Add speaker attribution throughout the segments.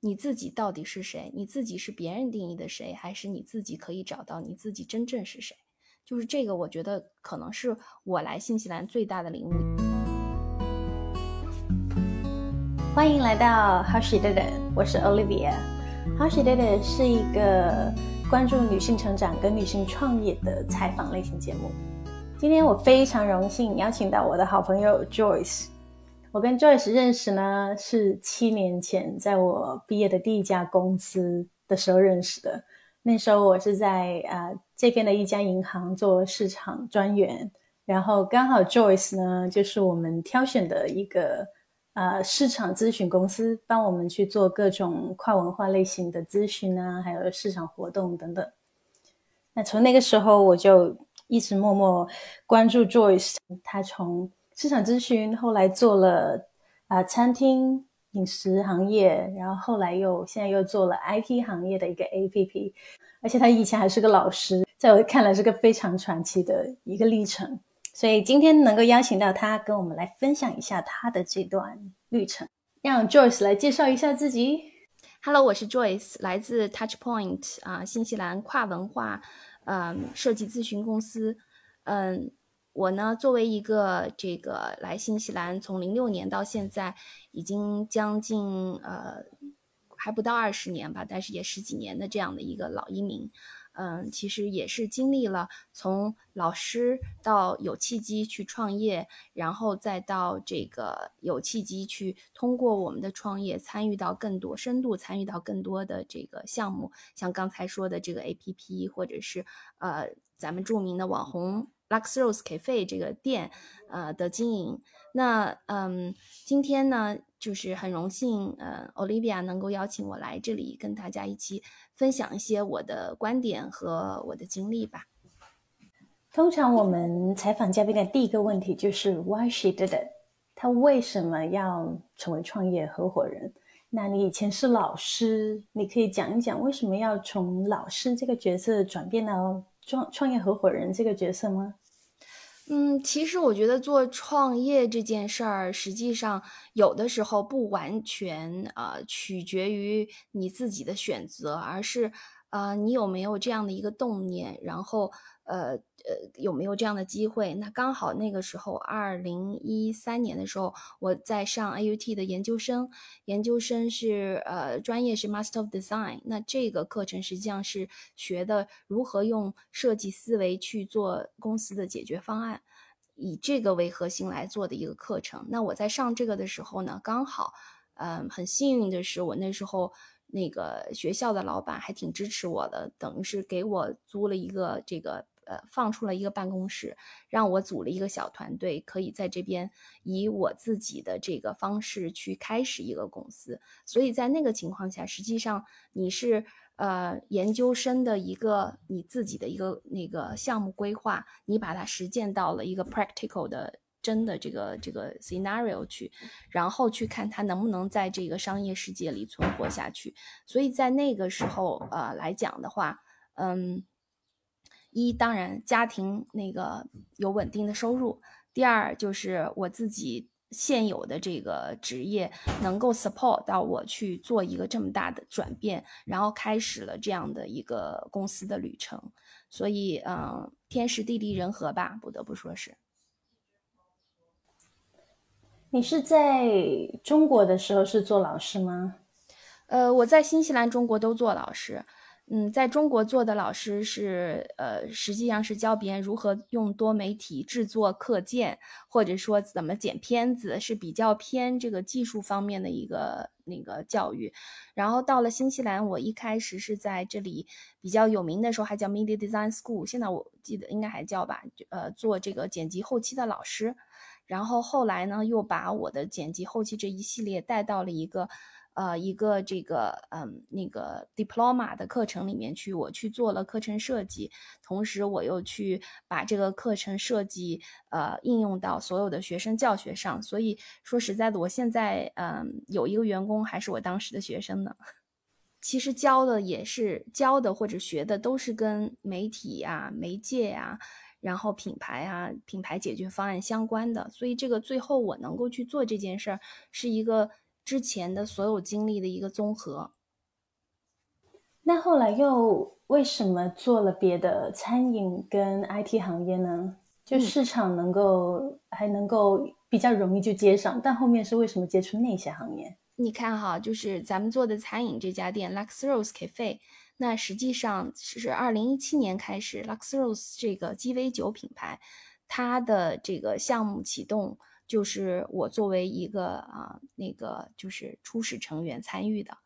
Speaker 1: 你自己到底是谁？你自己是别人定义的谁，还是你自己可以找到你自己真正是谁？就是这个，我觉得可能是我来新西兰最大的领悟。
Speaker 2: 欢迎来到 How She Did It，我是 Olivia。How She Did It 是一个关注女性成长跟女性创业的采访类型节目。今天我非常荣幸邀请到我的好朋友 Joyce。我跟 Joyce 认识呢，是七年前在我毕业的第一家公司的时候认识的。那时候我是在呃这边的一家银行做市场专员，然后刚好 Joyce 呢就是我们挑选的一个呃市场咨询公司，帮我们去做各种跨文化类型的咨询啊，还有市场活动等等。那从那个时候我就一直默默关注 Joyce，他从市场咨询，后来做了啊餐厅饮食行业，然后后来又现在又做了 IT 行业的一个 APP，而且他以前还是个老师，在我看来是个非常传奇的一个历程。所以今天能够邀请到他跟我们来分享一下他的这段历程，让 Joyce 来介绍一下自己。
Speaker 1: Hello，我是 Joyce，来自 Touchpoint 啊，新西兰跨文化嗯设计咨询公司，嗯。我呢，作为一个这个来新西兰从零六年到现在，已经将近呃还不到二十年吧，但是也十几年的这样的一个老移民，嗯，其实也是经历了从老师到有契机去创业，然后再到这个有契机去通过我们的创业参与到更多深度参与到更多的这个项目，像刚才说的这个 A P P，或者是呃咱们著名的网红。Luxrose Cafe 这个店，呃的经营，那嗯，今天呢，就是很荣幸，呃，Olivia 能够邀请我来这里跟大家一起分享一些我的观点和我的经历吧。
Speaker 2: 通常我们采访嘉宾的第一个问题就是 Why she did it？他为什么要成为创业合伙人？那你以前是老师，你可以讲一讲为什么要从老师这个角色转变到？创创业合伙人这个角色吗？
Speaker 1: 嗯，其实我觉得做创业这件事儿，实际上有的时候不完全啊取决于你自己的选择，而是呃你有没有这样的一个动念，然后。呃呃，有没有这样的机会？那刚好那个时候，二零一三年的时候，我在上 AUT 的研究生，研究生是呃专业是 Master of Design。那这个课程实际上是学的如何用设计思维去做公司的解决方案，以这个为核心来做的一个课程。那我在上这个的时候呢，刚好，嗯，很幸运的是，我那时候那个学校的老板还挺支持我的，等于是给我租了一个这个。呃，放出了一个办公室，让我组了一个小团队，可以在这边以我自己的这个方式去开始一个公司。所以在那个情况下，实际上你是呃研究生的一个你自己的一个那个项目规划，你把它实践到了一个 practical 的真的这个这个 scenario 去，然后去看他能不能在这个商业世界里存活下去。所以在那个时候呃来讲的话，嗯。一当然，家庭那个有稳定的收入；第二就是我自己现有的这个职业能够 support 到我去做一个这么大的转变，然后开始了这样的一个公司的旅程。所以，嗯，天时地利人和吧，不得不说是。
Speaker 2: 你是在中国的时候是做老师吗？
Speaker 1: 呃，我在新西兰、中国都做老师。嗯，在中国做的老师是，呃，实际上是教别人如何用多媒体制作课件，或者说怎么剪片子，是比较偏这个技术方面的一个那个教育。然后到了新西兰，我一开始是在这里比较有名的时候还叫 Media Design School，现在我记得应该还叫吧，呃，做这个剪辑后期的老师。然后后来呢，又把我的剪辑后期这一系列带到了一个。呃，一个这个嗯，那个 diploma 的课程里面去，我去做了课程设计，同时我又去把这个课程设计呃应用到所有的学生教学上。所以说实在的，我现在嗯有一个员工还是我当时的学生呢。其实教的也是教的或者学的都是跟媒体呀、媒介呀，然后品牌啊、品牌解决方案相关的。所以这个最后我能够去做这件事儿，是一个。之前的所有经历的一个综合。
Speaker 2: 那后来又为什么做了别的餐饮跟 IT 行业呢？就市场能够还能够比较容易就接上，但后面是为什么接触那些行业？
Speaker 1: 你看哈，就是咱们做的餐饮这家店 Luxrose Cafe，那实际上是二零一七年开始，Luxrose 这个鸡尾酒品牌，它的这个项目启动，就是我作为一个啊那个就是初始成员参与的。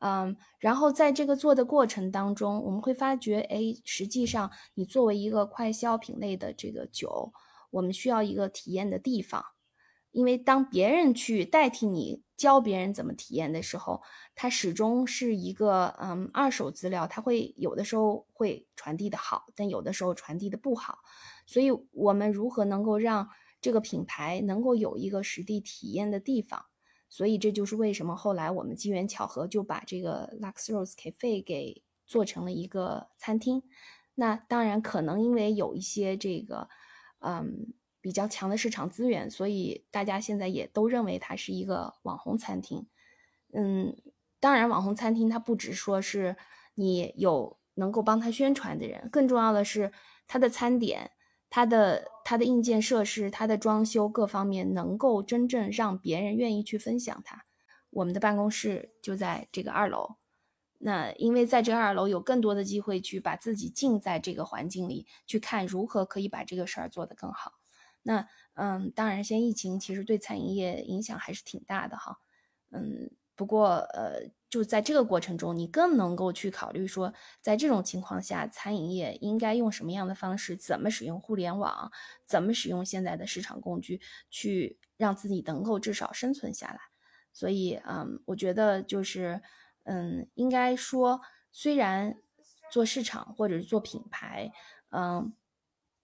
Speaker 1: 嗯，然后在这个做的过程当中，我们会发觉，哎，实际上你作为一个快消品类的这个酒，我们需要一个体验的地方，因为当别人去代替你教别人怎么体验的时候，它始终是一个嗯二手资料，它会有的时候会传递的好，但有的时候传递的不好，所以我们如何能够让这个品牌能够有一个实地体验的地方？所以这就是为什么后来我们机缘巧合就把这个 Luxrose Cafe 给做成了一个餐厅。那当然可能因为有一些这个嗯比较强的市场资源，所以大家现在也都认为它是一个网红餐厅。嗯，当然网红餐厅它不只说是你有能够帮他宣传的人，更重要的是它的餐点。它的它的硬件设施、它的装修各方面能够真正让别人愿意去分享它。我们的办公室就在这个二楼，那因为在这二楼有更多的机会去把自己浸在这个环境里，去看如何可以把这个事儿做得更好。那嗯，当然，现在疫情其实对餐饮业影响还是挺大的哈。嗯，不过呃。就在这个过程中，你更能够去考虑说，在这种情况下，餐饮业应该用什么样的方式，怎么使用互联网，怎么使用现在的市场工具，去让自己能够至少生存下来。所以，嗯，我觉得就是，嗯，应该说，虽然做市场或者是做品牌，嗯，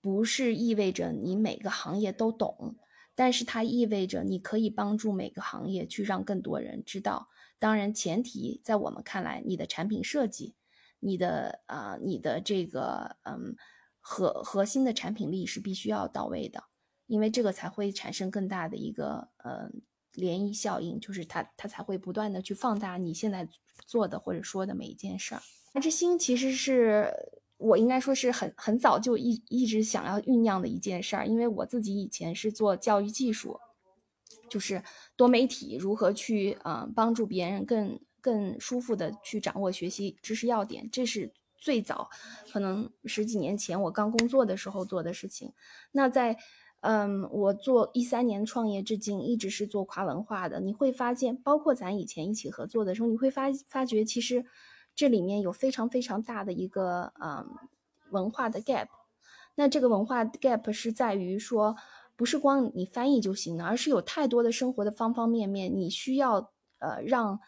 Speaker 1: 不是意味着你每个行业都懂，但是它意味着你可以帮助每个行业去让更多人知道。当然，前提在我们看来，你的产品设计，你的呃，你的这个嗯核核心的产品力是必须要到位的，因为这个才会产生更大的一个呃涟漪效应，就是它它才会不断的去放大你现在做的或者说的每一件事儿。那之心其实是我应该说是很很早就一一直想要酝酿的一件事儿，因为我自己以前是做教育技术。就是多媒体如何去呃帮助别人更更舒服的去掌握学习知识要点，这是最早可能十几年前我刚工作的时候做的事情。那在嗯我做一三年创业至今，一直是做跨文化的。你会发现，包括咱以前一起合作的时候，你会发发觉其实这里面有非常非常大的一个嗯文化的 gap。那这个文化 gap 是在于说。不是光你翻译就行了，而是有太多的生活的方方面面，你需要呃让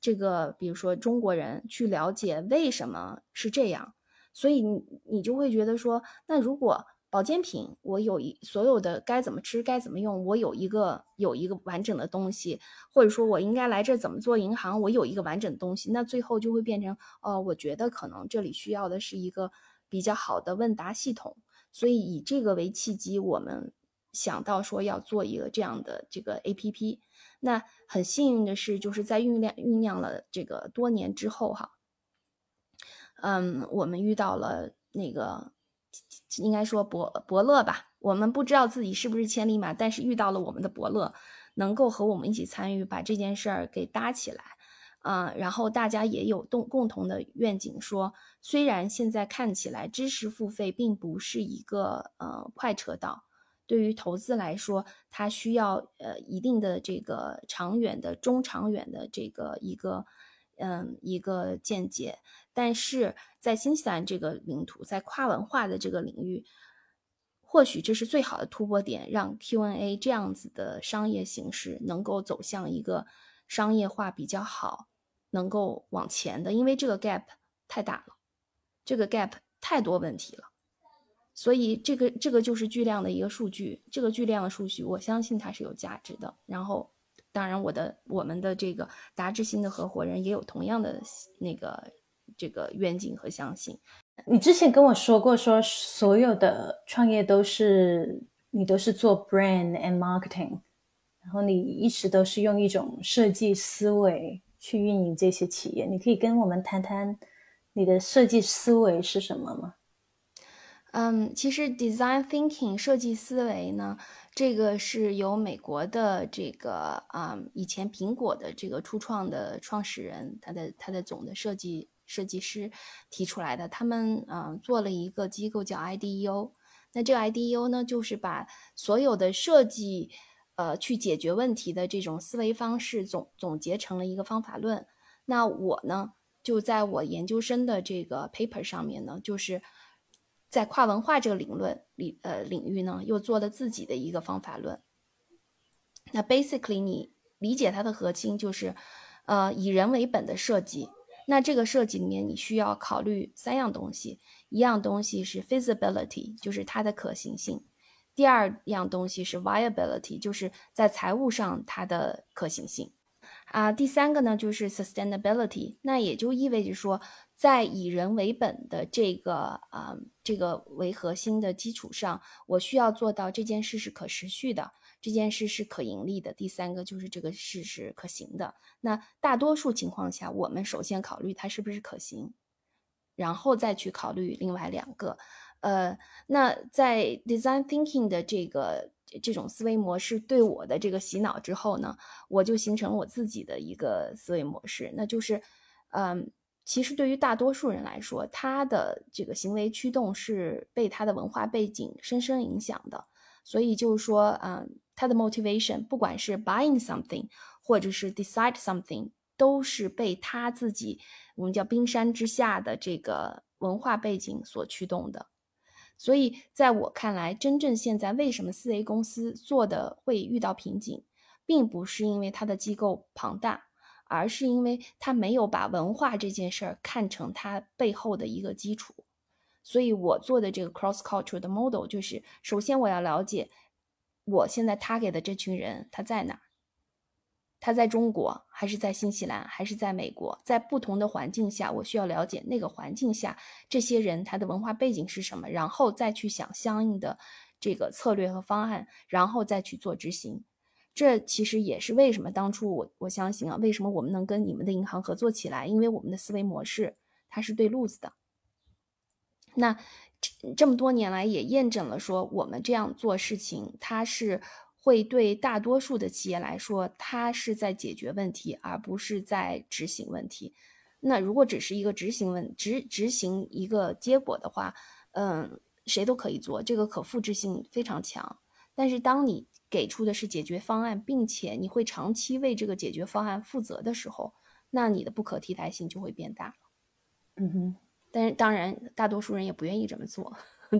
Speaker 1: 这个比如说中国人去了解为什么是这样，所以你你就会觉得说，那如果保健品我有一所有的该怎么吃该怎么用，我有一个有一个完整的东西，或者说我应该来这怎么做银行，我有一个完整的东西，那最后就会变成哦，我觉得可能这里需要的是一个比较好的问答系统，所以以这个为契机，我们。想到说要做一个这样的这个 A P P，那很幸运的是，就是在酝酿酝酿了这个多年之后，哈，嗯，我们遇到了那个应该说伯伯乐吧，我们不知道自己是不是千里马，但是遇到了我们的伯乐，能够和我们一起参与把这件事儿给搭起来，嗯，然后大家也有共共同的愿景，说虽然现在看起来知识付费并不是一个呃快车道。对于投资来说，它需要呃一定的这个长远的、中长远的这个一个嗯一个见解，但是在新西兰这个领土，在跨文化的这个领域，或许这是最好的突破点，让 Q&A 这样子的商业形式能够走向一个商业化比较好，能够往前的，因为这个 gap 太大了，这个 gap 太多问题了。所以这个这个就是巨量的一个数据，这个巨量的数据，我相信它是有价值的。然后，当然我的我们的这个达志新的合伙人也有同样的那个这个愿景和相信。
Speaker 2: 你之前跟我说过，说所有的创业都是你都是做 brand and marketing，然后你一直都是用一种设计思维去运营这些企业，你可以跟我们谈谈你的设计思维是什么吗？
Speaker 1: 嗯，其实 design thinking 设计思维呢，这个是由美国的这个啊，以前苹果的这个初创的创始人，他的他的总的设计设计师提出来的。他们嗯做了一个机构叫 IDEO，那这个 IDEO 呢，就是把所有的设计呃去解决问题的这种思维方式总总结成了一个方法论。那我呢，就在我研究生的这个 paper 上面呢，就是。在跨文化这个领论里，呃，领域呢，又做了自己的一个方法论。那 basically，你理解它的核心就是，呃，以人为本的设计。那这个设计里面，你需要考虑三样东西：一样东西是 feasibility，就是它的可行性；第二样东西是 viability，就是在财务上它的可行性。啊，第三个呢就是 sustainability，那也就意味着说，在以人为本的这个啊这个为核心的基础上，我需要做到这件事是可持续的，这件事是可盈利的。第三个就是这个事是可行的。那大多数情况下，我们首先考虑它是不是可行，然后再去考虑另外两个。呃，那在 design thinking 的这个。这种思维模式对我的这个洗脑之后呢，我就形成我自己的一个思维模式，那就是，嗯，其实对于大多数人来说，他的这个行为驱动是被他的文化背景深深影响的，所以就是说，嗯，他的 motivation 不管是 buying something 或者是 decide something，都是被他自己我们叫冰山之下的这个文化背景所驱动的。所以，在我看来，真正现在为什么四 A 公司做的会遇到瓶颈，并不是因为它的机构庞大，而是因为他没有把文化这件事儿看成他背后的一个基础。所以我做的这个 cross culture 的 model 就是，首先我要了解我现在 target 的这群人他在哪。他在中国，还是在新西兰，还是在美国？在不同的环境下，我需要了解那个环境下这些人他的文化背景是什么，然后再去想相应的这个策略和方案，然后再去做执行。这其实也是为什么当初我我相信啊，为什么我们能跟你们的银行合作起来，因为我们的思维模式它是对路子的。那这这么多年来也验证了说，我们这样做事情，它是。会对大多数的企业来说，它是在解决问题，而不是在执行问题。那如果只是一个执行问执执行一个结果的话，嗯，谁都可以做，这个可复制性非常强。但是当你给出的是解决方案，并且你会长期为这个解决方案负责的时候，那你的不可替代性就会变大了。
Speaker 2: 嗯哼，
Speaker 1: 但是当然，大多数人也不愿意这么做，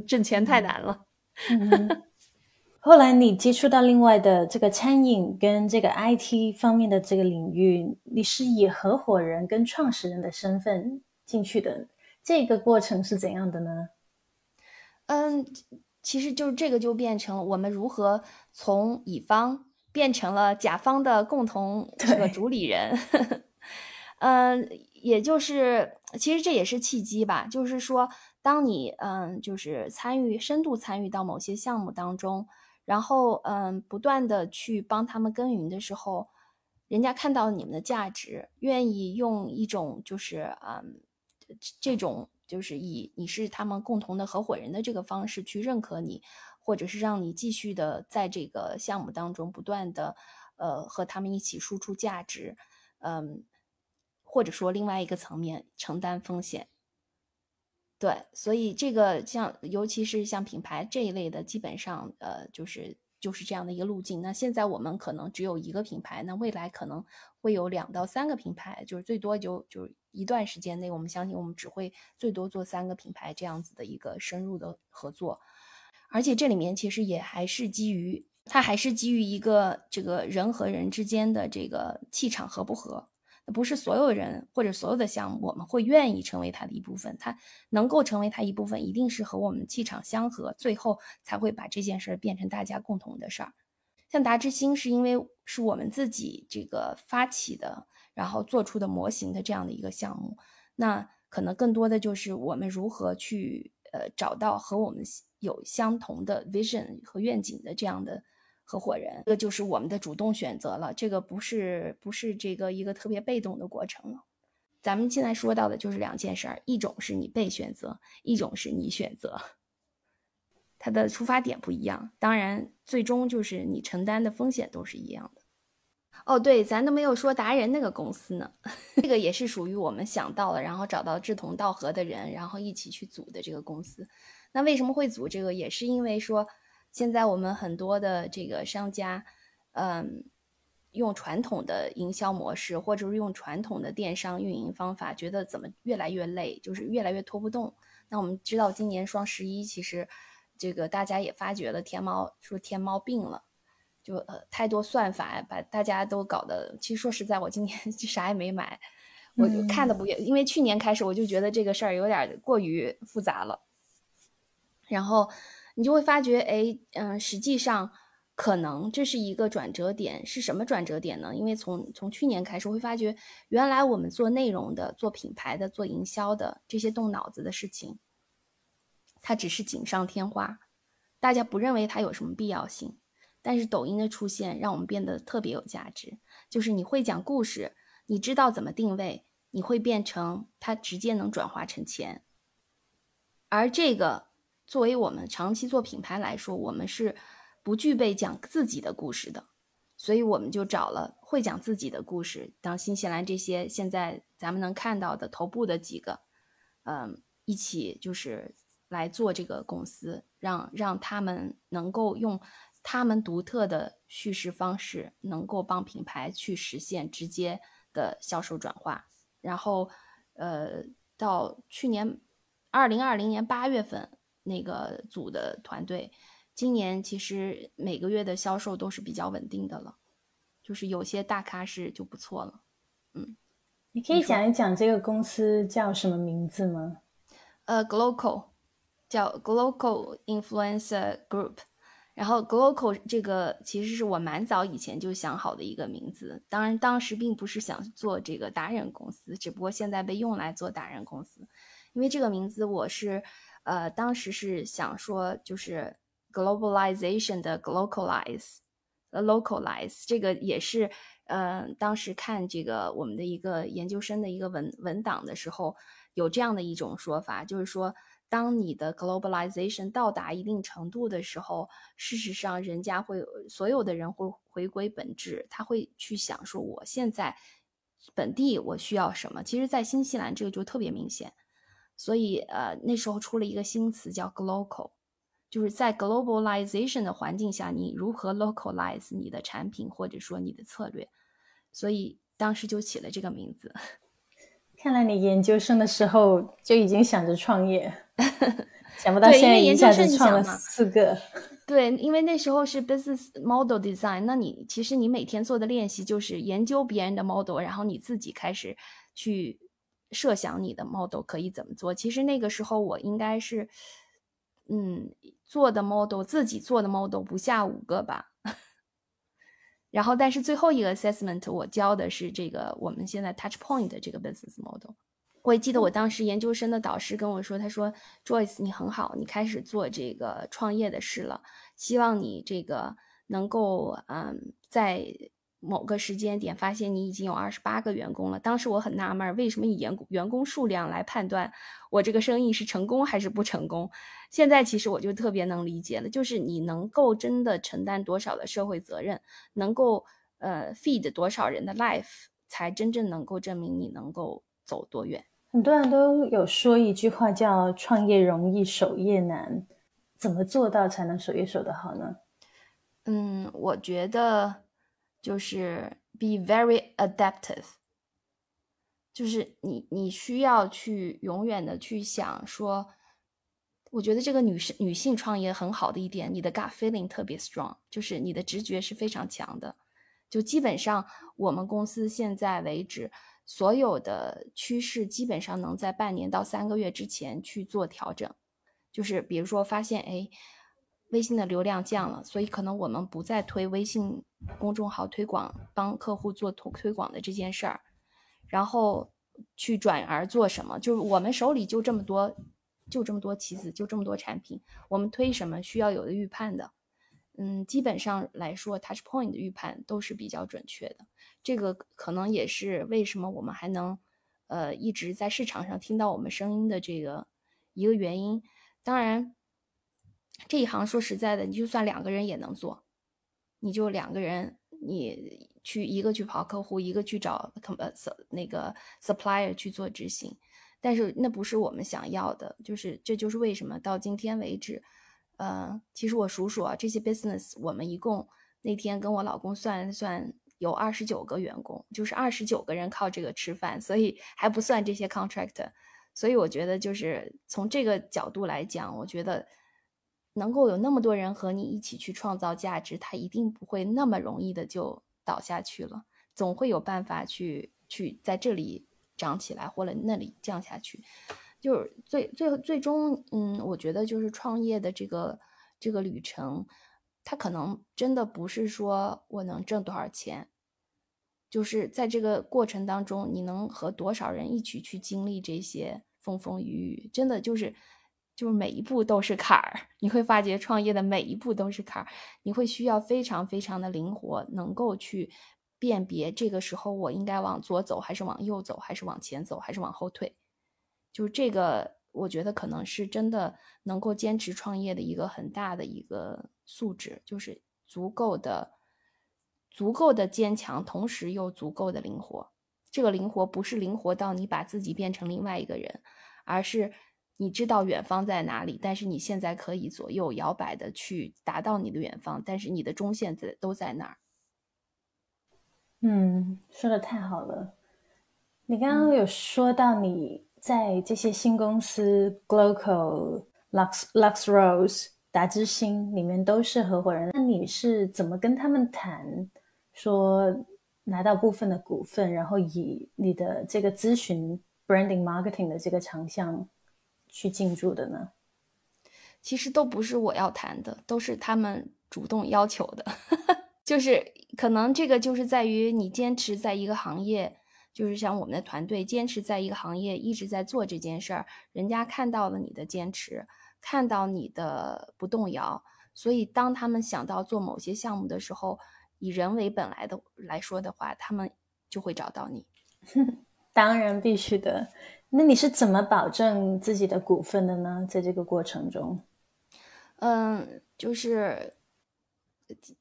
Speaker 1: 挣钱太难了。
Speaker 2: 后来你接触到另外的这个餐饮跟这个 IT 方面的这个领域，你是以合伙人跟创始人的身份进去的，这个过程是怎样的呢？
Speaker 1: 嗯，其实就是这个就变成我们如何从乙方变成了甲方的共同这个主理人。嗯，也就是其实这也是契机吧，就是说当你嗯就是参与深度参与到某些项目当中。然后，嗯，不断的去帮他们耕耘的时候，人家看到你们的价值，愿意用一种就是，嗯，这种就是以你是他们共同的合伙人的这个方式去认可你，或者是让你继续的在这个项目当中不断的，呃，和他们一起输出价值，嗯，或者说另外一个层面承担风险。对，所以这个像，尤其是像品牌这一类的，基本上呃，就是就是这样的一个路径。那现在我们可能只有一个品牌，那未来可能会有两到三个品牌，就是最多就就一段时间内，我们相信我们只会最多做三个品牌这样子的一个深入的合作。而且这里面其实也还是基于它还是基于一个这个人和人之间的这个气场合不合。不是所有人或者所有的项目，我们会愿意成为它的一部分。它能够成为它一部分，一定是和我们气场相合，最后才会把这件事儿变成大家共同的事儿。像达之星，是因为是我们自己这个发起的，然后做出的模型的这样的一个项目。那可能更多的就是我们如何去呃找到和我们有相同的 vision 和愿景的这样的合伙人，这个就是我们的主动选择了，这个不是不是这个一个特别被动的过程了。咱们现在说到的就是两件事儿，一种是你被选择，一种是你选择，它的出发点不一样，当然最终就是你承担的风险都是一样的。哦，对，咱都没有说达人那个公司呢，这个也是属于我们想到了，然后找到志同道合的人，然后一起去组的这个公司。那为什么会组这个？也是因为说，现在我们很多的这个商家，嗯，用传统的营销模式，或者是用传统的电商运营方法，觉得怎么越来越累，就是越来越拖不动。那我们知道，今年双十一，其实这个大家也发觉了，天猫说天猫病了。就呃太多算法把大家都搞得，其实说实在，我今年 就啥也没买，我就看的不也，因为去年开始我就觉得这个事儿有点过于复杂了，然后你就会发觉，哎，嗯，实际上可能这是一个转折点，是什么转折点呢？因为从从去年开始，我会发觉原来我们做内容的、做品牌的、做营销的这些动脑子的事情，它只是锦上添花，大家不认为它有什么必要性。但是抖音的出现让我们变得特别有价值，就是你会讲故事，你知道怎么定位，你会变成它直接能转化成钱。而这个作为我们长期做品牌来说，我们是不具备讲自己的故事的，所以我们就找了会讲自己的故事，当新西兰这些现在咱们能看到的头部的几个，嗯，一起就是来做这个公司，让让他们能够用。他们独特的叙事方式能够帮品牌去实现直接的销售转化。然后，呃，到去年二零二零年八月份那个组的团队，今年其实每个月的销售都是比较稳定的了，就是有些大咖是就不错了。嗯，
Speaker 2: 你可以讲一讲这个公司叫什么名字吗？
Speaker 1: 呃，Glocal，叫 Glocal Influencer Group。然后，Glocal 这个其实是我蛮早以前就想好的一个名字。当然，当时并不是想做这个达人公司，只不过现在被用来做达人公司。因为这个名字，我是呃，当时是想说，就是 globalization 的 localize，localize 这个也是呃，当时看这个我们的一个研究生的一个文文档的时候，有这样的一种说法，就是说。当你的 globalization 到达一定程度的时候，事实上，人家会所有的人会回归本质，他会去想说，我现在本地我需要什么？其实，在新西兰这个就特别明显，所以呃，那时候出了一个新词叫 global，就是在 globalization 的环境下，你如何 localize 你的产品或者说你的策略，所以当时就起了这个名字。
Speaker 2: 看来你研究生的时候就已经想着创业，想不到现在一下子创了四个。
Speaker 1: 对，因为那时候是 business model design，那你其实你每天做的练习就是研究别人的 model，然后你自己开始去设想你的 model 可以怎么做。其实那个时候我应该是，嗯，做的 model 自己做的 model 不下五个吧。然后，但是最后一个 assessment 我教的是这个我们现在 touch point 的这个 business model。我也记得我当时研究生的导师跟我说，他说 Joyce 你很好，你开始做这个创业的事了，希望你这个能够嗯在。某个时间点发现你已经有二十八个员工了，当时我很纳闷，为什么以员员工数量来判断我这个生意是成功还是不成功？现在其实我就特别能理解了，就是你能够真的承担多少的社会责任，能够呃 feed 多少人的 life，才真正能够证明你能够走多远。
Speaker 2: 很多人都有说一句话叫“创业容易，守业难”，怎么做到才能守业守得好呢？
Speaker 1: 嗯，我觉得。就是 be very adaptive，就是你你需要去永远的去想说，我觉得这个女生女性创业很好的一点，你的 gut feeling 特别 strong，就是你的直觉是非常强的。就基本上我们公司现在为止，所有的趋势基本上能在半年到三个月之前去做调整。就是比如说发现，哎。微信的流量降了，所以可能我们不再推微信公众号推广，帮客户做推推广的这件事儿，然后去转而做什么？就是我们手里就这么多，就这么多棋子，就这么多产品，我们推什么需要有的预判的，嗯，基本上来说，touch point 的预判都是比较准确的。这个可能也是为什么我们还能，呃，一直在市场上听到我们声音的这个一个原因。当然，这一行说实在的，你就算两个人也能做，你就两个人，你去一个去跑客户，一个去找呃那个 supplier 去做执行。但是那不是我们想要的，就是这就是为什么到今天为止。呃，其实我数数啊，这些 business 我们一共那天跟我老公算了算，有二十九个员工，就是二十九个人靠这个吃饭，所以还不算这些 contract。所以我觉得，就是从这个角度来讲，我觉得能够有那么多人和你一起去创造价值，它一定不会那么容易的就倒下去了，总会有办法去去在这里涨起来，或者那里降下去。就是最最最终，嗯，我觉得就是创业的这个这个旅程，它可能真的不是说我能挣多少钱，就是在这个过程当中，你能和多少人一起去经历这些风风雨雨，真的就是就是每一步都是坎儿。你会发觉创业的每一步都是坎儿，你会需要非常非常的灵活，能够去辨别这个时候我应该往左走，还是往右走，还是往前走，还是往后退。就这个，我觉得可能是真的能够坚持创业的一个很大的一个素质，就是足够的、足够的坚强，同时又足够的灵活。这个灵活不是灵活到你把自己变成另外一个人，而是你知道远方在哪里，但是你现在可以左右摇摆的去达到你的远方，但是你的中线在都在那儿。
Speaker 2: 嗯，说的太好了。你刚刚有说到你。在这些新公司，Glocal、Lux、Lux Rose、达之星里面都是合伙人。那你是怎么跟他们谈，说拿到部分的股份，然后以你的这个咨询、Branding、Marketing 的这个长项去进驻的呢？
Speaker 1: 其实都不是我要谈的，都是他们主动要求的。就是可能这个就是在于你坚持在一个行业。就是像我们的团队坚持在一个行业一直在做这件事儿，人家看到了你的坚持，看到你的不动摇，所以当他们想到做某些项目的时候，以人为本来的来说的话，他们就会找到你。
Speaker 2: 当然必须的。那你是怎么保证自己的股份的呢？在这个过程中，
Speaker 1: 嗯，就是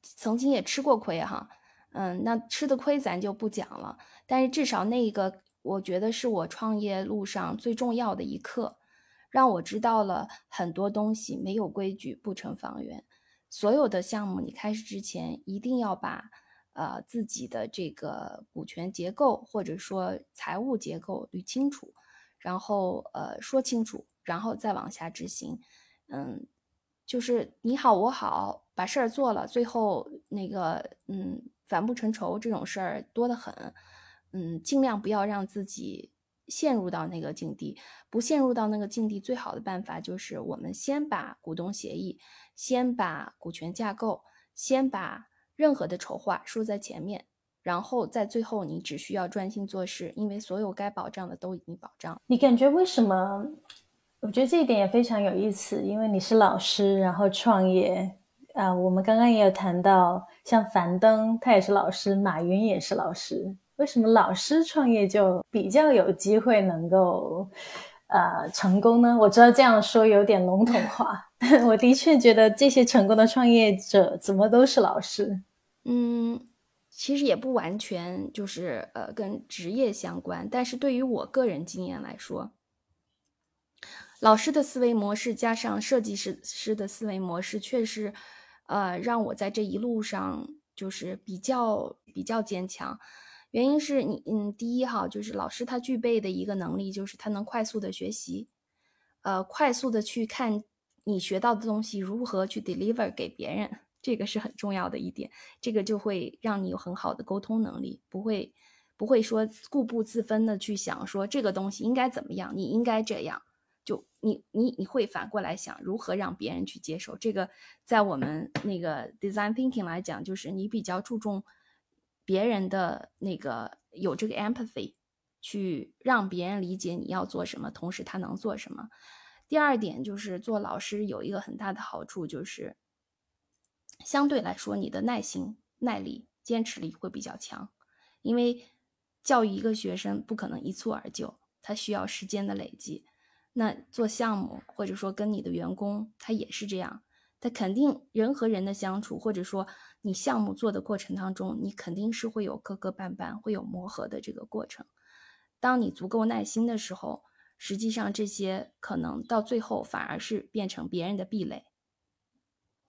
Speaker 1: 曾经也吃过亏哈。嗯，那吃的亏咱就不讲了，但是至少那一个，我觉得是我创业路上最重要的一课，让我知道了很多东西。没有规矩不成方圆，所有的项目你开始之前，一定要把呃自己的这个股权结构或者说财务结构捋清楚，然后呃说清楚，然后再往下执行。嗯，就是你好我好，把事儿做了，最后那个嗯。反不成仇这种事儿多得很，嗯，尽量不要让自己陷入到那个境地。不陷入到那个境地，最好的办法就是我们先把股东协议，先把股权架构，先把任何的筹划说在前面，然后在最后你只需要专心做事，因为所有该保障的都已经保障。
Speaker 2: 你感觉为什么？我觉得这一点也非常有意思，因为你是老师，然后创业。啊，我们刚刚也有谈到，像樊登他也是老师，马云也是老师。为什么老师创业就比较有机会能够呃成功呢？我知道这样说有点笼统化，但我的确觉得这些成功的创业者怎么都是老师。
Speaker 1: 嗯，其实也不完全就是呃跟职业相关，但是对于我个人经验来说。老师的思维模式加上设计师师的思维模式，确实，呃，让我在这一路上就是比较比较坚强。原因是你，嗯，第一哈，就是老师他具备的一个能力，就是他能快速的学习，呃，快速的去看你学到的东西如何去 deliver 给别人，这个是很重要的一点。这个就会让你有很好的沟通能力，不会不会说固步自封的去想说这个东西应该怎么样，你应该这样。就你你你会反过来想如何让别人去接受这个，在我们那个 design thinking 来讲，就是你比较注重别人的那个有这个 empathy，去让别人理解你要做什么，同时他能做什么。第二点就是做老师有一个很大的好处，就是相对来说，你的耐心、耐力、坚持力会比较强，因为教育一个学生不可能一蹴而就，他需要时间的累积。那做项目或者说跟你的员工，他也是这样，他肯定人和人的相处，或者说你项目做的过程当中，你肯定是会有磕磕绊绊，会有磨合的这个过程。当你足够耐心的时候，实际上这些可能到最后反而是变成别人的壁垒，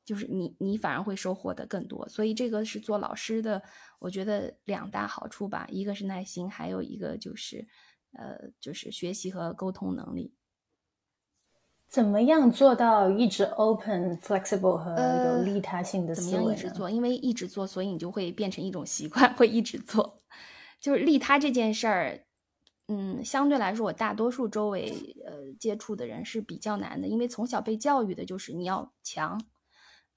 Speaker 1: 就是你你反而会收获的更多。所以这个是做老师的，我觉得两大好处吧，一个是耐心，还有一个就是呃就是学习和沟通能力。
Speaker 2: 怎么样做到一直 open flexible 和有利他性的
Speaker 1: 思维？怎么样一直做？因为一直做，所以你就会变成一种习惯，会一直做。就是利他这件事儿。嗯，相对来说，我大多数周围呃接触的人是比较难的，因为从小被教育的就是你要强，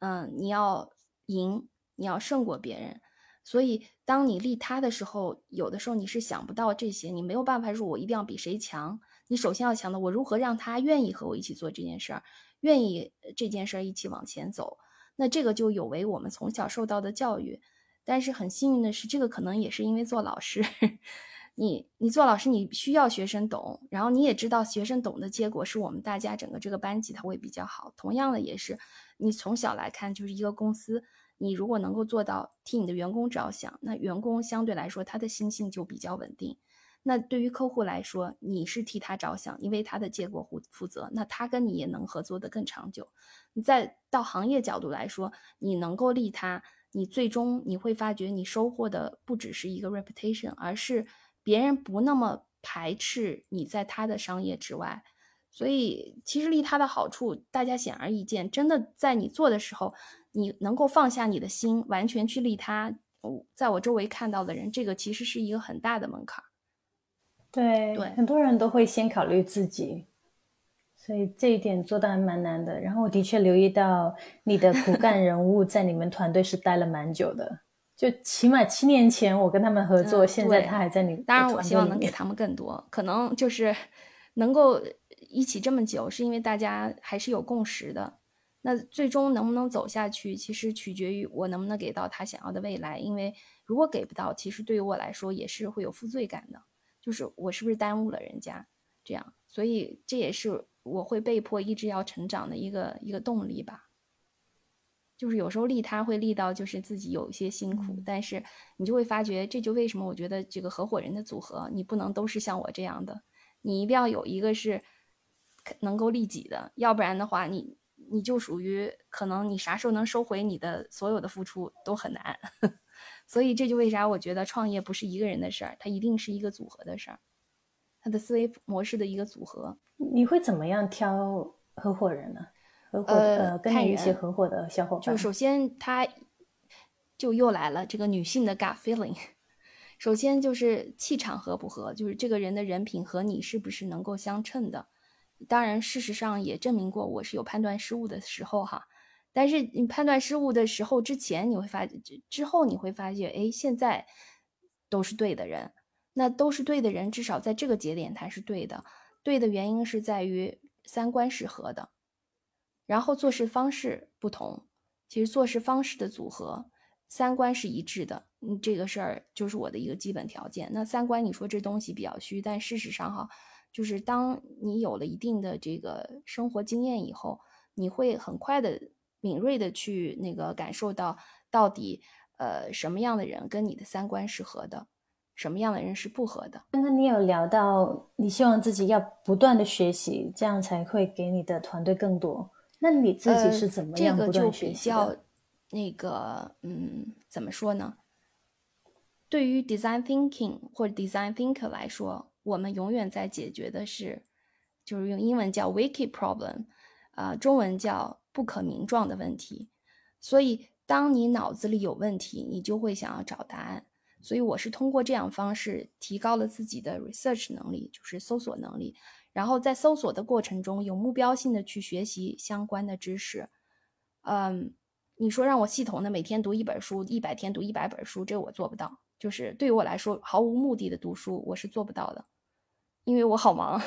Speaker 1: 嗯，你要赢，你要胜过别人。所以当你利他的时候，有的时候你是想不到这些，你没有办法说我一定要比谁强。你首先要想到我如何让他愿意和我一起做这件事儿，愿意这件事儿一起往前走。那这个就有违我们从小受到的教育。但是很幸运的是，这个可能也是因为做老师。你你做老师，你需要学生懂，然后你也知道学生懂的结果是我们大家整个这个班级他会比较好。同样的也是，你从小来看就是一个公司，你如果能够做到替你的员工着想，那员工相对来说他的心性就比较稳定。那对于客户来说，你是替他着想，你为他的结果负负责，那他跟你也能合作的更长久。你再到行业角度来说，你能够利他，你最终你会发觉你收获的不只是一个 reputation，而是。别人不那么排斥你在他的商业之外，所以其实利他的好处大家显而易见。真的在你做的时候，你能够放下你的心，完全去利他。在我周围看到的人，这个其实是一个很大的门槛。
Speaker 2: 对
Speaker 1: 对，
Speaker 2: 很多人都会先考虑自己，所以这一点做的还蛮难的。然后我的确留意到你的骨干人物在你们团队是待了蛮久的。就起码七年前我跟他们合作，现在他还在你。
Speaker 1: 当然，我希望能给他们更多。可能就是能够一起这么久，是因为大家还是有共识的。那最终能不能走下去，其实取决于我能不能给到他想要的未来。因为如果给不到，其实对于我来说也是会有负罪感的，就是我是不是耽误了人家这样。所以这也是我会被迫一直要成长的一个一个动力吧。就是有时候利他会利到，就是自己有一些辛苦，但是你就会发觉，这就为什么我觉得这个合伙人的组合，你不能都是像我这样的，你一定要有一个是能够利己的，要不然的话，你你就属于可能你啥时候能收回你的所有的付出都很难。所以这就为啥我觉得创业不是一个人的事儿，它一定是一个组合的事儿，它的思维模式的一个组合。
Speaker 2: 你会怎么样挑合伙人呢？呃，跟你一起合伙的小伙伴，
Speaker 1: 就首先他，就又来了这个女性的 gut feeling。首先就是气场合不合，就是这个人的人品和你是不是能够相称的。当然，事实上也证明过我是有判断失误的时候哈。但是你判断失误的时候之前，你会发之之后你会发现，哎，现在都是对的人。那都是对的人，至少在这个节点他是对的。对的原因是在于三观是合的。然后做事方式不同，其实做事方式的组合，三观是一致的，嗯，这个事儿就是我的一个基本条件。那三观，你说这东西比较虚，但事实上哈，就是当你有了一定的这个生活经验以后，你会很快的、敏锐的去那个感受到，到底呃什么样的人跟你的三观是合的，什么样的人是不合的。
Speaker 2: 刚刚你有聊到，你希望自己要不断的学习，这样才会给你的团队更多。那你自己是怎么样不断学习
Speaker 1: 的？那个，嗯，怎么说呢？对于 design thinking 或者 design thinker 来说，我们永远在解决的是，就是用英文叫 wicked problem，啊，中文叫不可名状的问题。所以，当你脑子里有问题，你就会想要找答案。所以，我是通过这样方式提高了自己的 research 能力，就是搜索能力。然后在搜索的过程中，有目标性的去学习相关的知识。嗯，你说让我系统的每天读一本书，一百天读一百本书，这我做不到。就是对于我来说，毫无目的的读书，我是做不到的，因为我好忙。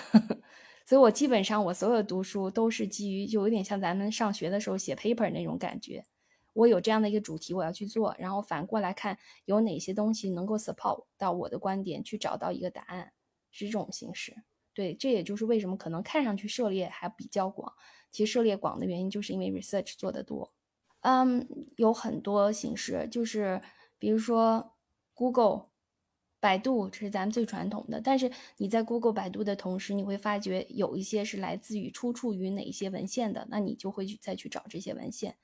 Speaker 1: 所以我基本上我所有读书都是基于，就有点像咱们上学的时候写 paper 那种感觉。我有这样的一个主题我要去做，然后反过来看有哪些东西能够 support 到我的观点，去找到一个答案，是这种形式。对，这也就是为什么可能看上去涉猎还比较广，其实涉猎广的原因就是因为 research 做得多。嗯，有很多形式，就是比如说 Google、百度，这是咱们最传统的。但是你在 Google、百度的同时，你会发觉有一些是来自于出处于哪些文献的，那你就会去再去找这些文献。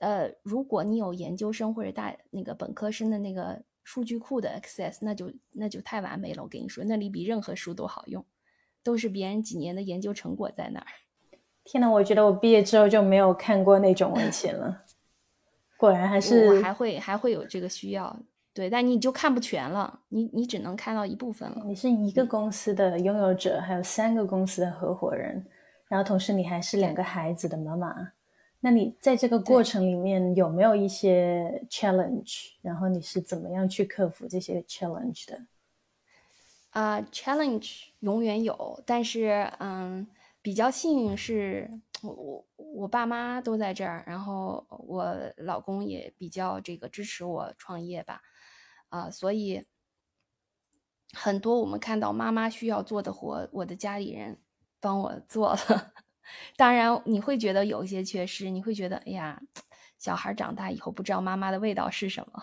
Speaker 1: 呃，如果你有研究生或者大那个本科生的那个数据库的 access，那就那就太完美了。我跟你说，那里比任何书都好用，都是别人几年的研究成果在那儿。
Speaker 2: 天呐，我觉得我毕业之后就没有看过那种文献了。果然还是
Speaker 1: 还会还会有这个需要，对，但你就看不全了，你你只能看到一部分了。
Speaker 2: 你是一个公司的拥有者，还有三个公司的合伙人，然后同时你还是两个孩子的妈妈。那你在这个过程里面有没有一些 challenge？然后你是怎么样去克服这些 challenge 的？
Speaker 1: 啊，challenge 永远有，但是嗯。比较幸运是我我我爸妈都在这儿，然后我老公也比较这个支持我创业吧，啊，所以很多我们看到妈妈需要做的活，我的家里人帮我做了。当然你会觉得有一些缺失，你会觉得哎呀，小孩长大以后不知道妈妈的味道是什么，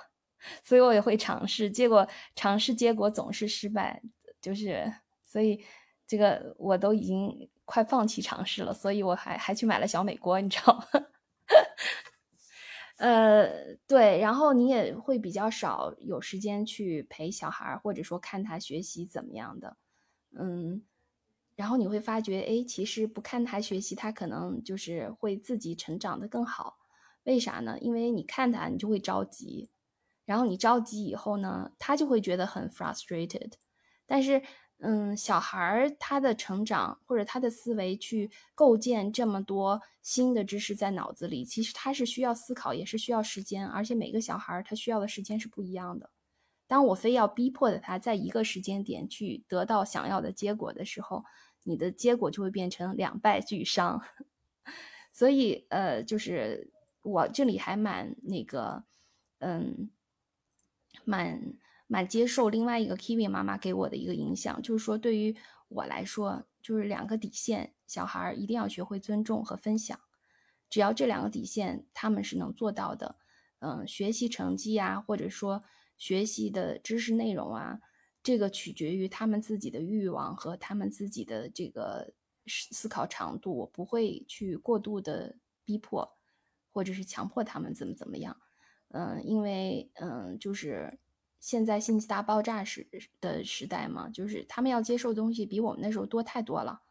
Speaker 1: 所以我也会尝试，结果尝试结果总是失败，就是所以这个我都已经。快放弃尝试了，所以我还还去买了小美锅，你知道吗？呃，对，然后你也会比较少有时间去陪小孩，或者说看他学习怎么样的，嗯，然后你会发觉，哎，其实不看他学习，他可能就是会自己成长的更好。为啥呢？因为你看他，你就会着急，然后你着急以后呢，他就会觉得很 frustrated，但是。嗯，小孩儿他的成长或者他的思维去构建这么多新的知识在脑子里，其实他是需要思考，也是需要时间，而且每个小孩儿他需要的时间是不一样的。当我非要逼迫着他在一个时间点去得到想要的结果的时候，你的结果就会变成两败俱伤。所以，呃，就是我这里还蛮那个，嗯，蛮。蛮接受另外一个 Kiwi 妈妈给我的一个影响，就是说对于我来说，就是两个底线：小孩一定要学会尊重和分享。只要这两个底线他们是能做到的，嗯，学习成绩啊，或者说学习的知识内容啊，这个取决于他们自己的欲望和他们自己的这个思考长度。我不会去过度的逼迫，或者是强迫他们怎么怎么样。嗯，因为嗯，就是。现在信息大爆炸时的时代嘛，就是他们要接受的东西比我们那时候多太多了。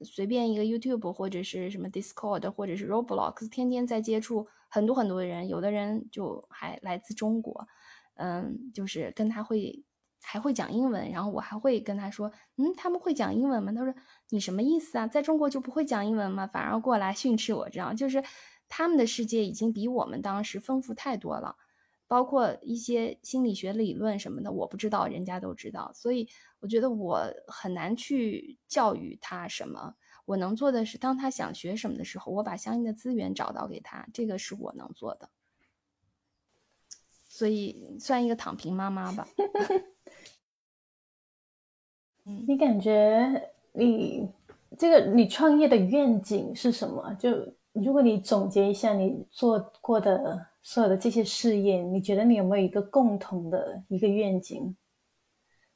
Speaker 1: 随便一个 YouTube 或者是什么 Discord 或者是 Roblox，天天在接触很多很多的人，有的人就还来自中国，嗯，就是跟他会还会讲英文，然后我还会跟他说，嗯，他们会讲英文吗？他说你什么意思啊？在中国就不会讲英文吗？反而过来训斥我，这样就是他们的世界已经比我们当时丰富太多了。包括一些心理学理论什么的，我不知道，人家都知道，所以我觉得我很难去教育他什么。我能做的是，当他想学什么的时候，我把相应的资源找到给他，这个是我能做的。所以算一个躺平妈妈吧。
Speaker 2: 嗯，你感觉你这个你创业的愿景是什么？就如果你总结一下你做过的。所有的这些事业，你觉得你有没有一个共同的一个愿景？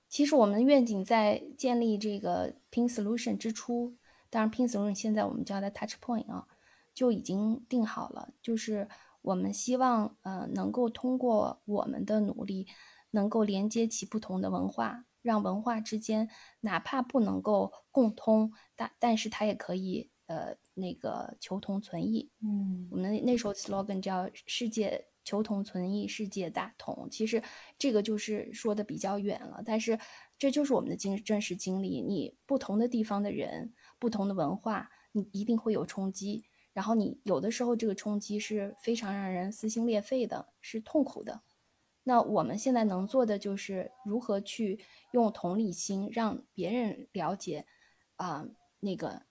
Speaker 1: 其实我们的愿景在建立这个 Pin Solution 之初，当然 Pin Solution 现在我们叫它 Touch Point 啊，就已经定好了。就是我们希望呃能够通过我们的努力，能够连接起不同的文化，让文化之间哪怕不能够共通，但但是它也可以呃。那个求同存异，
Speaker 2: 嗯，
Speaker 1: 我们那时候 slogan 叫“世界求同存异，世界大同”。其实这个就是说的比较远了，但是这就是我们的经真实经历。你不同的地方的人，不同的文化，你一定会有冲击。然后你有的时候这个冲击是非常让人撕心裂肺的，是痛苦的。那我们现在能做的就是如何去用同理心让别人了解啊那个。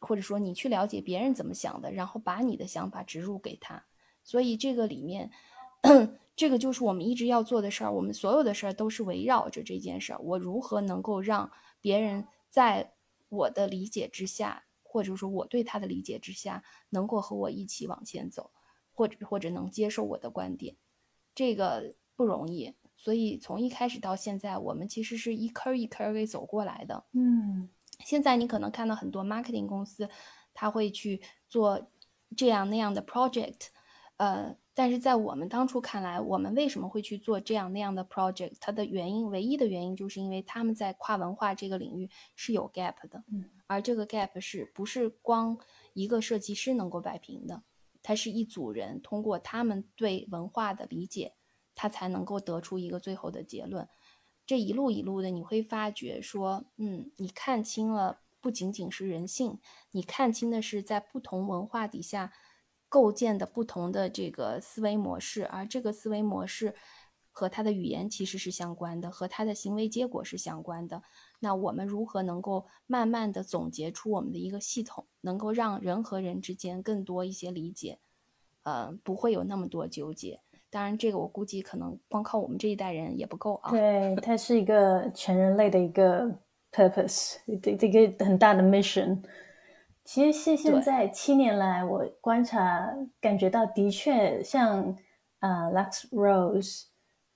Speaker 1: 或者说你去了解别人怎么想的，然后把你的想法植入给他。所以这个里面，这个就是我们一直要做的事儿。我们所有的事儿都是围绕着这件事儿：我如何能够让别人在我的理解之下，或者说我对他的理解之下，能够和我一起往前走，或者或者能接受我的观点。这个不容易。所以从一开始到现在，我们其实是一坑一坑给走过来的。
Speaker 2: 嗯，
Speaker 1: 现在你可能看到很多 marketing 公司，他会去做这样那样的 project，呃，但是在我们当初看来，我们为什么会去做这样那样的 project？它的原因，唯一的原因就是因为他们在跨文化这个领域是有 gap 的，
Speaker 2: 嗯，
Speaker 1: 而这个 gap 是不是光一个设计师能够摆平的？它是一组人通过他们对文化的理解。他才能够得出一个最后的结论。这一路一路的，你会发觉说，嗯，你看清了不仅仅是人性，你看清的是在不同文化底下构建的不同的这个思维模式，而这个思维模式和他的语言其实是相关的，和他的行为结果是相关的。那我们如何能够慢慢的总结出我们的一个系统，能够让人和人之间更多一些理解，呃，不会有那么多纠结。当然，这个我估计可能光靠我们这一代人也不够啊。
Speaker 2: 对，它是一个全人类的一个 purpose，这这个很大的 mission。其实是现在七年来，我观察感觉到，的确像啊 Lux Rose，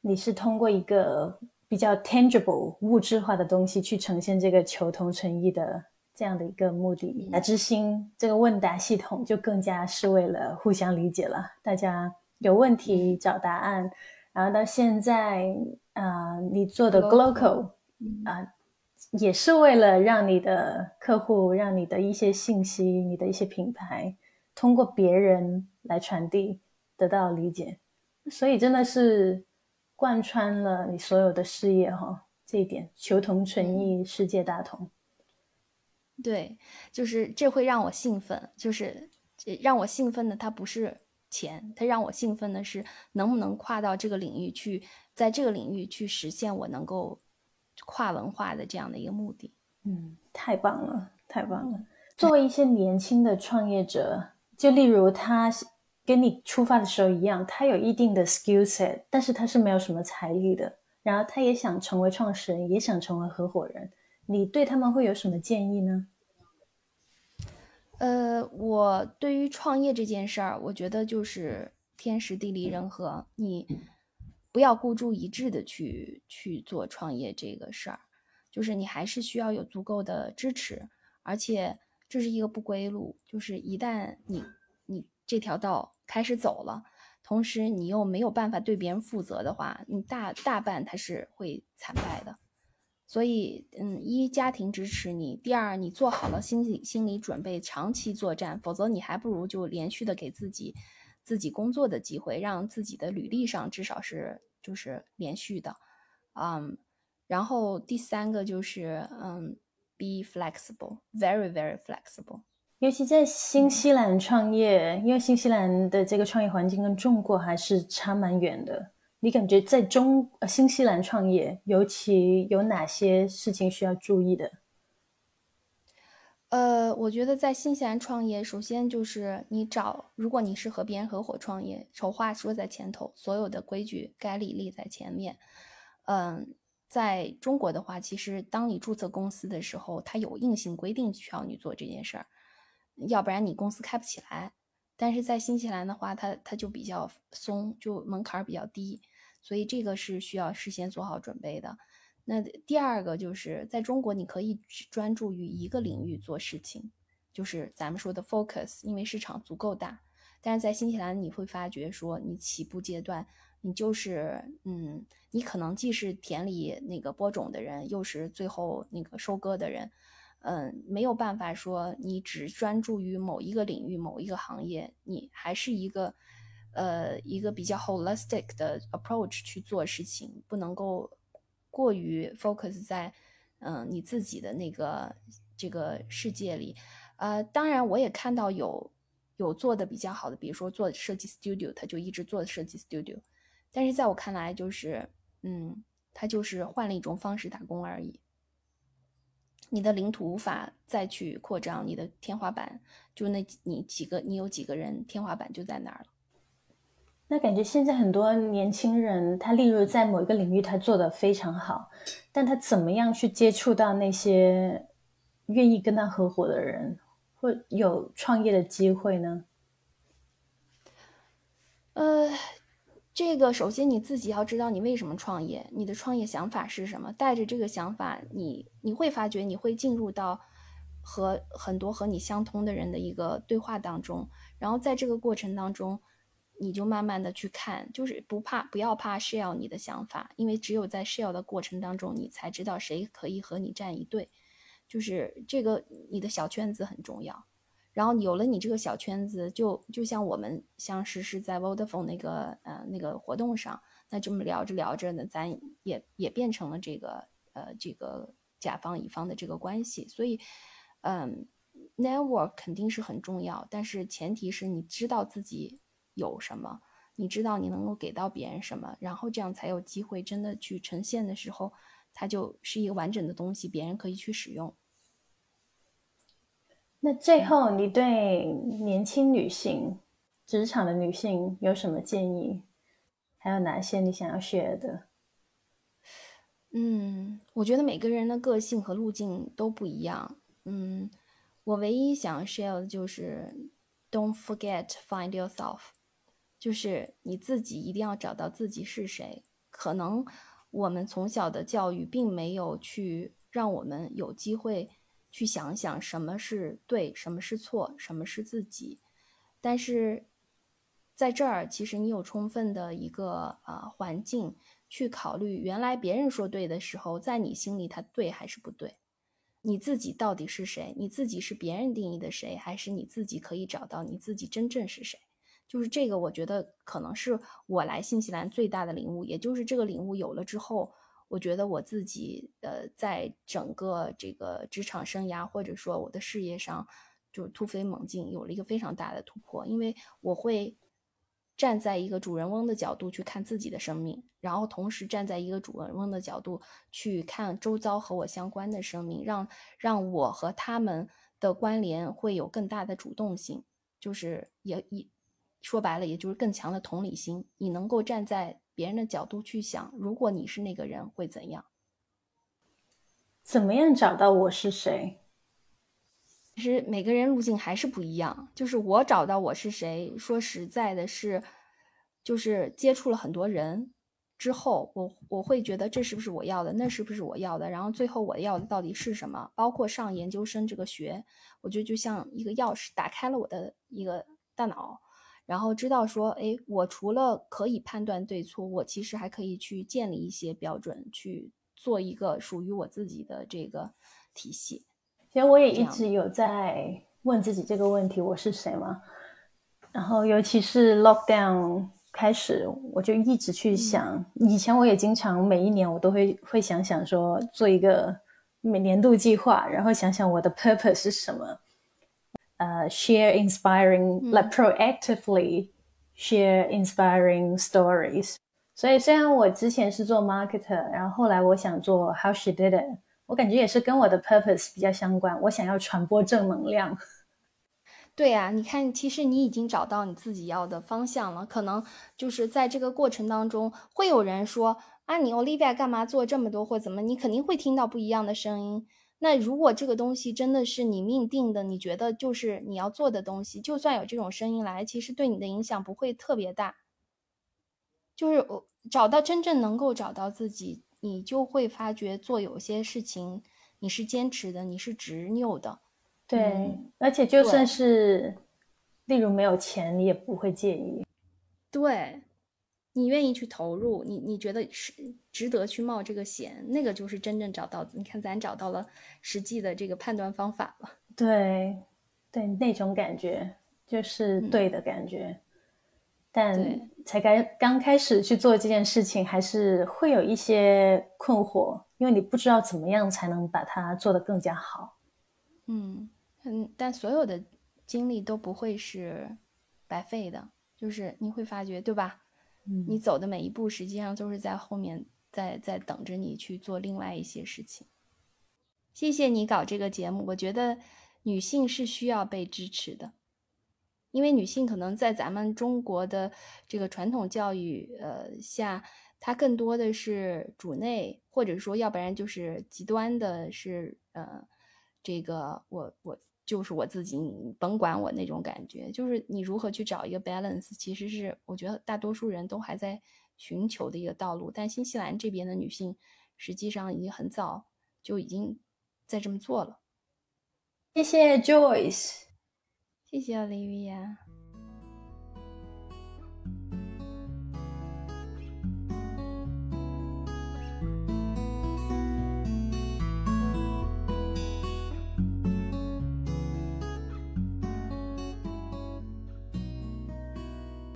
Speaker 2: 你是通过一个比较 tangible 物质化的东西去呈现这个求同存异的这样的一个目的。那之心这个问答系统就更加是为了互相理解了，大家。有问题找答案，然后到现在，啊，你做的 Glocal，啊，也是为了让你的客户、让你的一些信息、你的一些品牌，通过别人来传递，得到理解。所以真的是贯穿了你所有的事业哈，这一点求同存异，世界大同。
Speaker 1: 对，就是这会让我兴奋，就是让我兴奋的，它不是。钱，它让我兴奋的是能不能跨到这个领域去，在这个领域去实现我能够跨文化的这样的一个目的。
Speaker 2: 嗯，太棒了，太棒了。作为一些年轻的创业者，就例如他跟你出发的时候一样，他有一定的 skill set，但是他是没有什么财力的，然后他也想成为创始人，也想成为合伙人，你对他们会有什么建议呢？
Speaker 1: 呃，我对于创业这件事儿，我觉得就是天时地利人和，你不要孤注一掷的去去做创业这个事儿，就是你还是需要有足够的支持，而且这是一个不归路，就是一旦你你这条道开始走了，同时你又没有办法对别人负责的话，你大大半它是会惨败的。所以，嗯，一家庭支持你，第二，你做好了心理心理准备，长期作战，否则你还不如就连续的给自己自己工作的机会，让自己的履历上至少是就是连续的，嗯，然后第三个就是嗯，be flexible，very very flexible，
Speaker 2: 尤其在新西兰创业，因为新西兰的这个创业环境跟中国还是差蛮远的。你感觉在中呃新西兰创业，尤其有哪些事情需要注意的？
Speaker 1: 呃，我觉得在新西兰创业，首先就是你找，如果你是和别人合伙创业，丑话说在前头，所有的规矩该立立在前面。嗯，在中国的话，其实当你注册公司的时候，它有硬性规定需要你做这件事儿，要不然你公司开不起来。但是在新西兰的话，它它就比较松，就门槛比较低。所以这个是需要事先做好准备的。那第二个就是在中国，你可以只专注于一个领域做事情，就是咱们说的 focus，因为市场足够大。但是在新西兰，你会发觉说，你起步阶段，你就是嗯，你可能既是田里那个播种的人，又是最后那个收割的人，嗯，没有办法说你只专注于某一个领域、某一个行业，你还是一个。呃，一个比较 holistic 的 approach 去做事情，不能够过于 focus 在嗯你自己的那个这个世界里。呃，当然我也看到有有做的比较好的，比如说做设计 studio，他就一直做设计 studio。但是在我看来，就是嗯，他就是换了一种方式打工而已。你的领土无法再去扩张，你的天花板就那你几个，你有几个人，天花板就在那儿了。
Speaker 2: 那感觉现在很多年轻人，他例如在某一个领域他做的非常好，但他怎么样去接触到那些愿意跟他合伙的人，或有创业的机会呢？
Speaker 1: 呃，这个首先你自己要知道你为什么创业，你的创业想法是什么。带着这个想法，你你会发觉你会进入到和很多和你相通的人的一个对话当中，然后在这个过程当中，你就慢慢的去看，就是不怕不要怕 share 你的想法，因为只有在 share 的过程当中，你才知道谁可以和你站一队，就是这个你的小圈子很重要。然后有了你这个小圈子，就就像我们相识是在 Vodafone 那个呃那个活动上，那这么聊着聊着呢，咱也也变成了这个呃这个甲方乙方的这个关系。所以，嗯，network 肯定是很重要，但是前提是你知道自己有什么，你知道你能够给到别人什么，然后这样才有机会真的去呈现的时候，它就是一个完整的东西，别人可以去使用。
Speaker 2: 那最后，你对年轻女性、职场的女性有什么建议？还有哪些你想要 share 的？
Speaker 1: 嗯，我觉得每个人的个性和路径都不一样。嗯，我唯一想 share 的就是，Don't forget find yourself，就是你自己一定要找到自己是谁。可能我们从小的教育并没有去让我们有机会。去想想什么是对，什么是错，什么是自己。但是在这儿，其实你有充分的一个呃环境去考虑，原来别人说对的时候，在你心里他对还是不对？你自己到底是谁？你自己是别人定义的谁，还是你自己可以找到你自己真正是谁？就是这个，我觉得可能是我来新西兰最大的领悟，也就是这个领悟有了之后。我觉得我自己呃，在整个这个职场生涯或者说我的事业上，就突飞猛进，有了一个非常大的突破。因为我会站在一个主人翁的角度去看自己的生命，然后同时站在一个主人翁的角度去看周遭和我相关的生命，让让我和他们的关联会有更大的主动性，就是也也说白了，也就是更强的同理心。你能够站在。别人的角度去想，如果你是那个人会怎样？
Speaker 2: 怎么样找到我是谁？
Speaker 1: 其实每个人路径还是不一样。就是我找到我是谁，说实在的，是就是接触了很多人之后，我我会觉得这是不是我要的，那是不是我要的，然后最后我要的到底是什么？包括上研究生这个学，我觉得就像一个钥匙，打开了我的一个大脑。然后知道说，哎，我除了可以判断对错，我其实还可以去建立一些标准，去做一个属于我自己的这个体系。
Speaker 2: 其实我也一直有在问自己这个问题：我是谁吗？然后尤其是 lockdown 开始，我就一直去想。以前我也经常每一年我都会会想想说，做一个每年度计划，然后想想我的 purpose 是什么。呃，share inspiring，like proactively share inspiring stories。所以虽然我之前是做 marketer，然后后来我想做 how she did it，我感觉也是跟我的 purpose 比较相关。我想要传播正能量。
Speaker 1: 对呀，你看，其实你已经找到你自己要的方向了。可能就是在这个过程当中，会有人说啊，你 Olivia 干嘛做这么多或怎么？你肯定会听到不一样的声音。那如果这个东西真的是你命定的，你觉得就是你要做的东西，就算有这种声音来，其实对你的影响不会特别大。就是我找到真正能够找到自己，你就会发觉做有些事情你是坚持的，你是执拗的。
Speaker 2: 对，而且就算是例如没有钱，你也不会介意。
Speaker 1: 对。你愿意去投入，你你觉得是值得去冒这个险，那个就是真正找到。你看，咱找到了实际的这个判断方法了。
Speaker 2: 对，对，那种感觉就是对的感觉。但才刚刚开始去做这件事情，还是会有一些困惑，因为你不知道怎么样才能把它做得更加好。
Speaker 1: 嗯嗯，但所有的经历都不会是白费的，就是你会发觉，对吧？你走的每一步，实际上都是在后面，在在等着你去做另外一些事情。谢谢你搞这个节目，我觉得女性是需要被支持的。因为女性可能在咱们中国的这个传统教育呃下，她更多的是主内，或者说要不然就是极端的是呃这个我我就是我自己，你甭管我那种感觉，就是你如何去找一个 balance，其实是我觉得大多数人都还在寻求的一个道路。但新西兰这边的女性实际上已经很早就已经在这么做了。
Speaker 2: 谢谢 Joyce。
Speaker 1: 谢谢 Olivia。